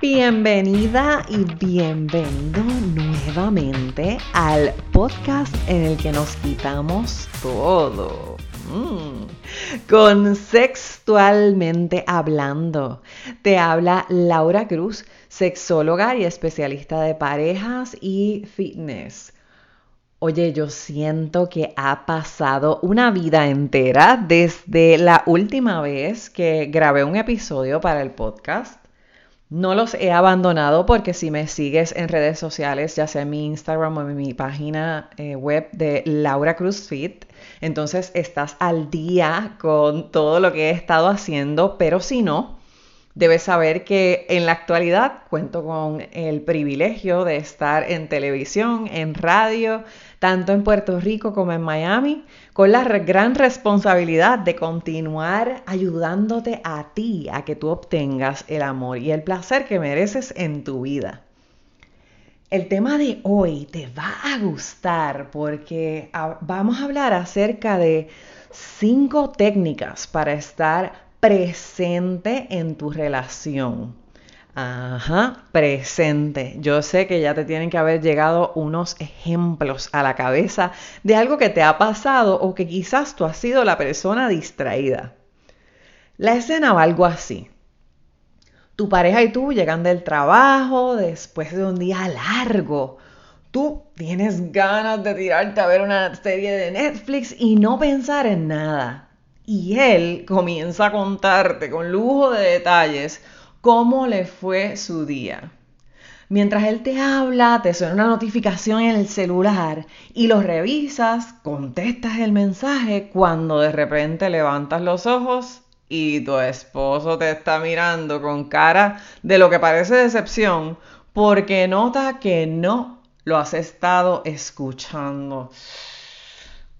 Bienvenida y bienvenido nuevamente al podcast en el que nos quitamos todo. Mm. Consexualmente hablando, te habla Laura Cruz, sexóloga y especialista de parejas y fitness. Oye, yo siento que ha pasado una vida entera desde la última vez que grabé un episodio para el podcast no los he abandonado porque si me sigues en redes sociales, ya sea en mi Instagram o en mi página eh, web de Laura Cruz Fit, entonces estás al día con todo lo que he estado haciendo, pero si no, debes saber que en la actualidad cuento con el privilegio de estar en televisión, en radio, tanto en Puerto Rico como en Miami, con la gran responsabilidad de continuar ayudándote a ti a que tú obtengas el amor y el placer que mereces en tu vida. El tema de hoy te va a gustar porque vamos a hablar acerca de cinco técnicas para estar presente en tu relación. Ajá, presente. Yo sé que ya te tienen que haber llegado unos ejemplos a la cabeza de algo que te ha pasado o que quizás tú has sido la persona distraída. La escena va algo así. Tu pareja y tú llegan del trabajo después de un día largo. Tú tienes ganas de tirarte a ver una serie de Netflix y no pensar en nada. Y él comienza a contarte con lujo de detalles cómo le fue su día. Mientras él te habla, te suena una notificación en el celular y lo revisas, contestas el mensaje cuando de repente levantas los ojos y tu esposo te está mirando con cara de lo que parece decepción porque nota que no lo has estado escuchando.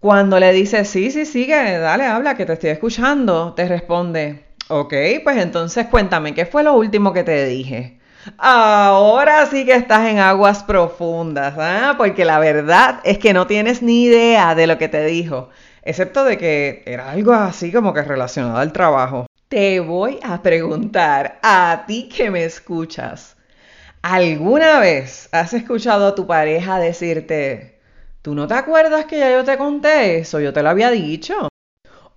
Cuando le dices, sí, sí, sigue, dale, habla, que te estoy escuchando, te responde, Ok, pues entonces cuéntame, ¿qué fue lo último que te dije? Ahora sí que estás en aguas profundas, ¿ah? porque la verdad es que no tienes ni idea de lo que te dijo, excepto de que era algo así como que relacionado al trabajo. Te voy a preguntar a ti que me escuchas, ¿alguna vez has escuchado a tu pareja decirte, ¿tú no te acuerdas que ya yo te conté eso? Yo te lo había dicho.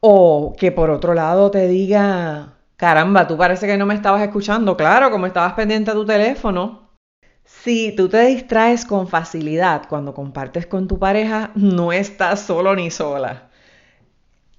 O que por otro lado te diga, caramba, tú parece que no me estabas escuchando, claro, como estabas pendiente a tu teléfono. Si tú te distraes con facilidad cuando compartes con tu pareja, no estás solo ni sola.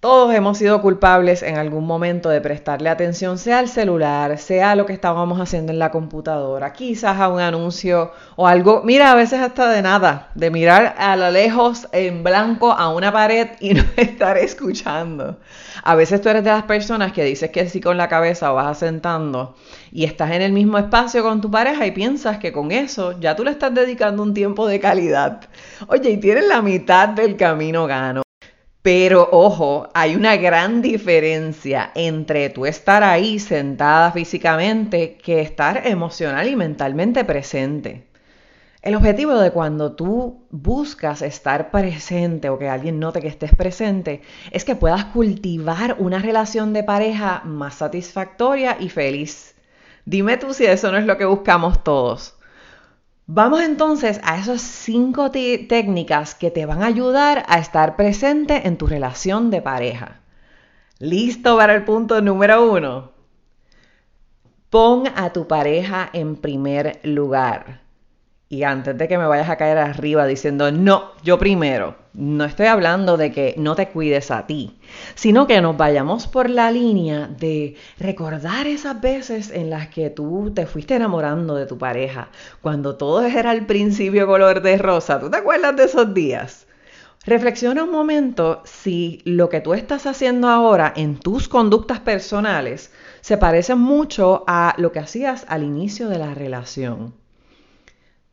Todos hemos sido culpables en algún momento de prestarle atención, sea al celular, sea a lo que estábamos haciendo en la computadora, quizás a un anuncio o algo, mira, a veces hasta de nada, de mirar a lo lejos en blanco a una pared y no estar escuchando. A veces tú eres de las personas que dices que sí con la cabeza o vas asentando y estás en el mismo espacio con tu pareja y piensas que con eso ya tú le estás dedicando un tiempo de calidad. Oye, y tienes la mitad del camino gano. Pero ojo, hay una gran diferencia entre tú estar ahí sentada físicamente que estar emocional y mentalmente presente. El objetivo de cuando tú buscas estar presente o que alguien note que estés presente es que puedas cultivar una relación de pareja más satisfactoria y feliz. Dime tú si eso no es lo que buscamos todos. Vamos entonces a esas cinco técnicas que te van a ayudar a estar presente en tu relación de pareja. ¿Listo para el punto número uno? Pon a tu pareja en primer lugar. Y antes de que me vayas a caer arriba diciendo, no, yo primero, no estoy hablando de que no te cuides a ti, sino que nos vayamos por la línea de recordar esas veces en las que tú te fuiste enamorando de tu pareja, cuando todo era al principio color de rosa. ¿Tú te acuerdas de esos días? Reflexiona un momento si lo que tú estás haciendo ahora en tus conductas personales se parece mucho a lo que hacías al inicio de la relación.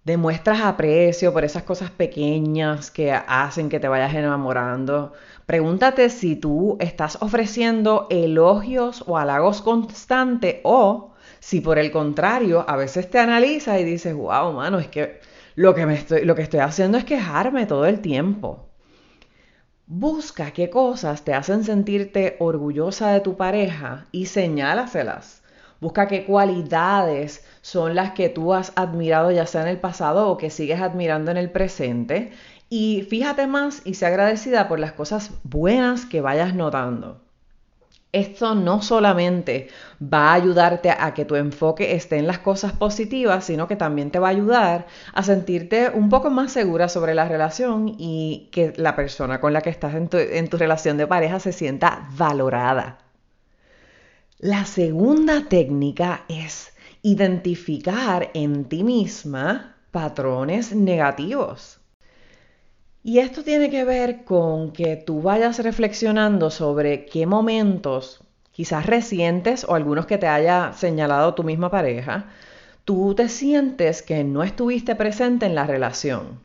Demuestras aprecio por esas cosas pequeñas que hacen que te vayas enamorando. Pregúntate si tú estás ofreciendo elogios o halagos constantes o si por el contrario a veces te analizas y dices, wow, mano, es que lo que, me estoy, lo que estoy haciendo es quejarme todo el tiempo. Busca qué cosas te hacen sentirte orgullosa de tu pareja y señálaselas. Busca qué cualidades son las que tú has admirado ya sea en el pasado o que sigues admirando en el presente. Y fíjate más y sé agradecida por las cosas buenas que vayas notando. Esto no solamente va a ayudarte a que tu enfoque esté en las cosas positivas, sino que también te va a ayudar a sentirte un poco más segura sobre la relación y que la persona con la que estás en tu, relación de pareja se sienta valorada. La segunda técnica es identificar en ti misma patrones negativos. Y esto tiene que ver con que tú vayas reflexionando sobre qué momentos, quizás recientes o algunos que te haya señalado tu misma pareja, tú te sientes que no estuviste presente en la relación.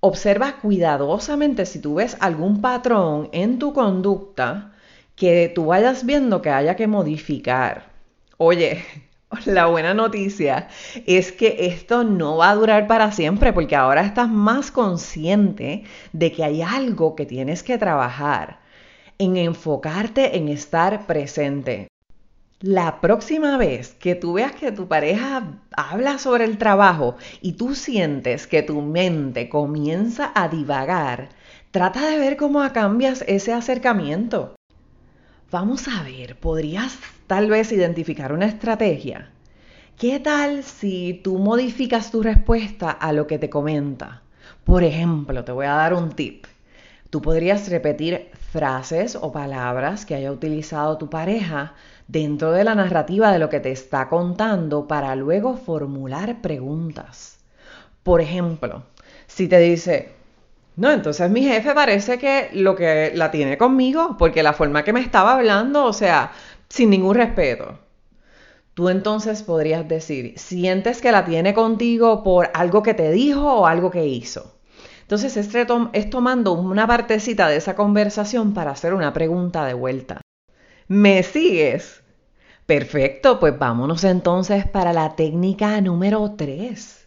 Observa cuidadosamente si tú ves algún patrón en tu conducta que tú vayas viendo que haya que modificar. Oye, La buena noticia es que esto no va a durar para siempre porque ahora estás más consciente de que hay algo que tienes que trabajar, en enfocarte en estar presente. La próxima vez que tú veas que tu pareja habla sobre el trabajo y tú sientes que tu mente comienza a divagar, trata de ver cómo cambias ese acercamiento. Vamos a ver, ¿podrías tal vez identificar una estrategia? ¿Qué tal si tú modificas tu respuesta a lo que te comenta? Por ejemplo, te voy a dar un tip. Tú podrías repetir frases o palabras que haya utilizado tu pareja dentro de la narrativa de lo que te está contando para luego formular preguntas. Por ejemplo, si te dice, no, entonces mi jefe parece que lo que la tiene conmigo, porque la forma que me estaba hablando, o sea, sin ningún respeto. Tú entonces podrías decir, ¿sientes que la tiene contigo por algo que te dijo o algo que hizo? Entonces es, es tomando una partecita de esa conversación para hacer una pregunta de vuelta. ¿Me sigues? Perfecto, pues vámonos entonces para la técnica número 3.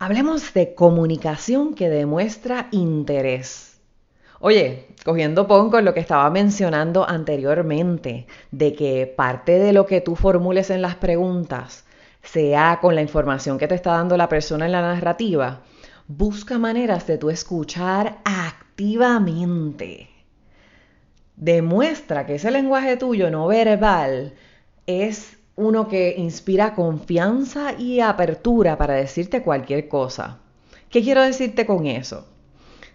Hablemos de comunicación que demuestra interés. Oye, cogiendo pon con lo que estaba mencionando anteriormente, de que parte de lo que tú formules en las preguntas sea con la información que te está dando la persona en la narrativa, busca maneras de tú escuchar activamente. Demuestra que ese lenguaje tuyo no verbal es uno que inspira confianza y apertura para decirte cualquier cosa. ¿Qué quiero decirte con eso?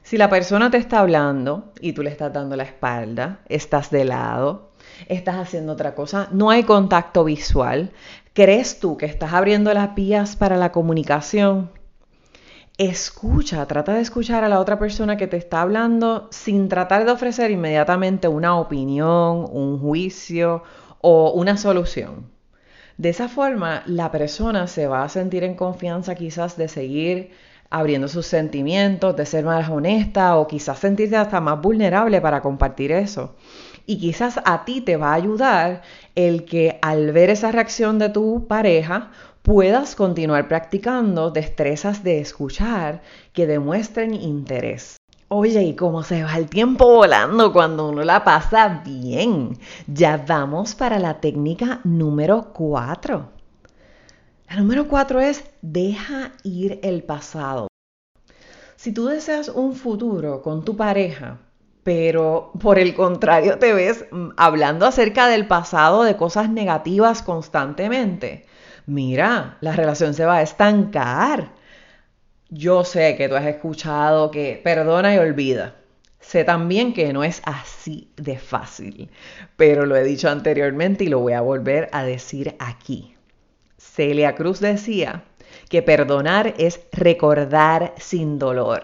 Si la persona te está hablando y tú le estás dando la espalda, estás de lado, estás haciendo otra cosa, no hay contacto visual, ¿crees tú que estás abriendo las vías para la comunicación? Escucha, trata de escuchar a la otra persona que te está hablando sin tratar de ofrecer inmediatamente una opinión, un juicio o una solución. De esa forma, la persona se va a sentir en confianza quizás de seguir abriendo sus sentimientos, de ser más honesta o quizás sentirse hasta más vulnerable para compartir eso. Y quizás a ti te va a ayudar el que al ver esa reacción de tu pareja puedas continuar practicando destrezas de escuchar que demuestren interés. Oye, ¿y cómo se va el tiempo volando cuando uno la pasa bien? Ya vamos para la técnica número 4. La número 4 es deja ir el pasado. Si tú deseas un futuro con tu pareja, pero por el contrario te ves mm, hablando acerca del pasado, de cosas negativas constantemente, mira, la relación se va a estancar yo sé que tú has escuchado que perdona y olvida. Sé también que no es así de fácil, pero lo he dicho anteriormente y lo voy a volver a decir aquí. Celia Cruz decía que perdonar es recordar sin dolor.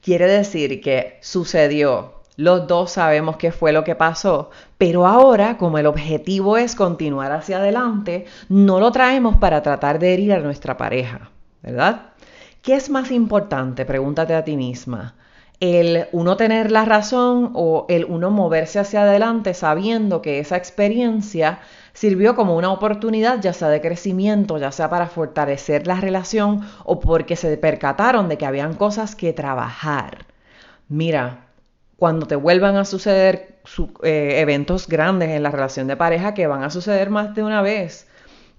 Quiere decir que sucedió, los dos sabemos qué fue lo que pasó, pero ahora, como el objetivo es continuar hacia adelante, no lo traemos para tratar de herir a nuestra pareja, ¿verdad? ¿Qué es más importante? Pregúntate a ti misma. ¿El uno tener la razón o el uno moverse hacia adelante sabiendo que esa experiencia sirvió como una oportunidad ya sea de crecimiento, ya sea para fortalecer la relación o porque se percataron de que habían cosas que trabajar? Mira, cuando te vuelvan a suceder eh, eventos grandes en la relación de pareja que van a suceder más de una vez.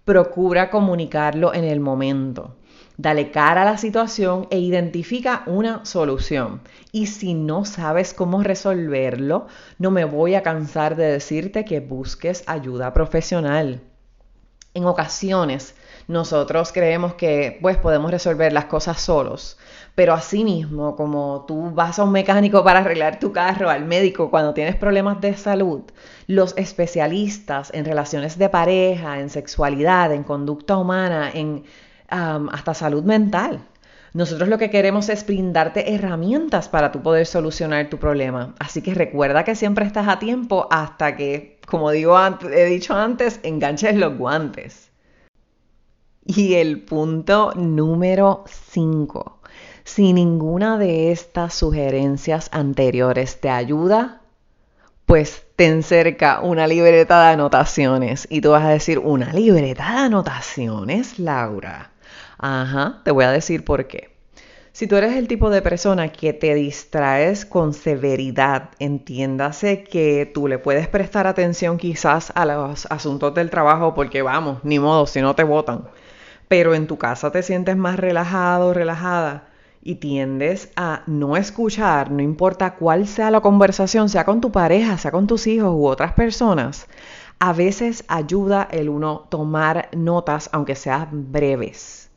Procura comunicarlo en el momento. Dale cara a la situación e identifica una solución. Y si no sabes cómo resolverlo, no me voy a cansar de decirte que busques ayuda profesional. En ocasiones nosotros creemos que pues podemos resolver las cosas solos, pero asimismo, como tú vas a un mecánico para arreglar tu carro, al médico cuando tienes problemas de salud, los especialistas en relaciones de pareja, en sexualidad, en conducta humana, en hasta salud mental. Nosotros lo que queremos es brindarte herramientas para tú poder solucionar tu problema. Así que recuerda que siempre estás a tiempo hasta que, como digo, he dicho antes, enganches los guantes. Y el punto número 5. Si ninguna de estas sugerencias anteriores te ayuda, pues ten cerca una libreta de anotaciones. Y tú vas a decir, ¿una libreta de anotaciones, Laura? Ajá, te voy a decir por qué. Si tú eres el tipo de persona que te distraes con severidad, entiéndase que tú le puedes prestar atención quizás a los asuntos del trabajo porque vamos, ni modo, si no te votan. Pero en tu casa te sientes más relajado, relajada y tiendes a no escuchar, no importa cuál sea la conversación, sea con tu pareja, sea con tus hijos u otras personas, a veces ayuda el uno tomar notas, aunque sean breves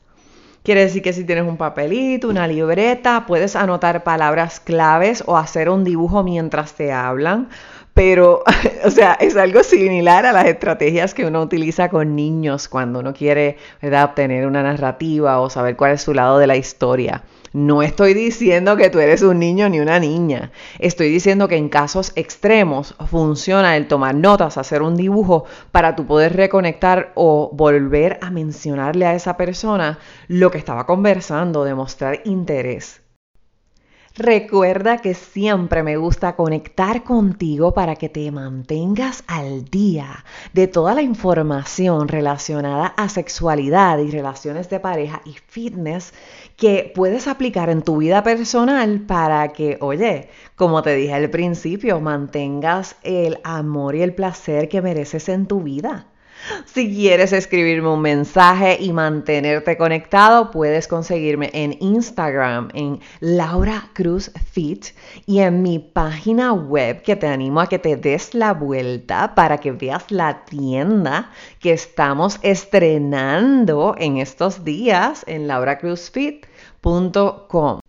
Quiere decir que si tienes un papelito, una libreta, puedes anotar palabras claves o hacer un dibujo mientras te hablan. Pero, o sea, es algo similar a las estrategias que uno utiliza con niños cuando uno quiere, obtener una narrativa o saber cuál es su lado de la historia. No estoy diciendo que tú eres un niño ni una niña. Estoy diciendo que en casos extremos funciona el tomar notas, hacer un dibujo para tú poder reconectar o volver a mencionarle a esa persona lo que estaba conversando, demostrar interés. Recuerda que siempre me gusta conectar contigo para que te mantengas al día de toda la información relacionada a sexualidad y relaciones de pareja y fitness que puedes aplicar en tu vida personal para que, oye, como te dije al principio, mantengas el amor y el placer que mereces en tu vida. Si quieres escribirme un mensaje y mantenerte conectado, puedes conseguirme en Instagram en Laura Cruz Fit y en mi página web que te animo a que te des la vuelta para que veas la tienda que estamos estrenando en estos días en lauracruzfit.com.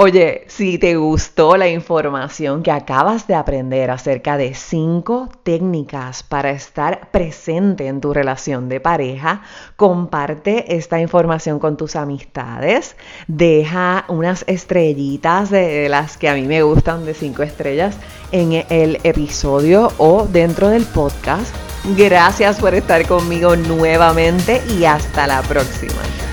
Oye, si te gustó la información que acabas de aprender acerca de cinco técnicas para estar presente en tu relación de pareja, comparte esta información con tus amistades, deja unas estrellitas de las que a mí me gustan de cinco estrellas en el episodio o dentro del podcast. Gracias por estar conmigo nuevamente y hasta la próxima.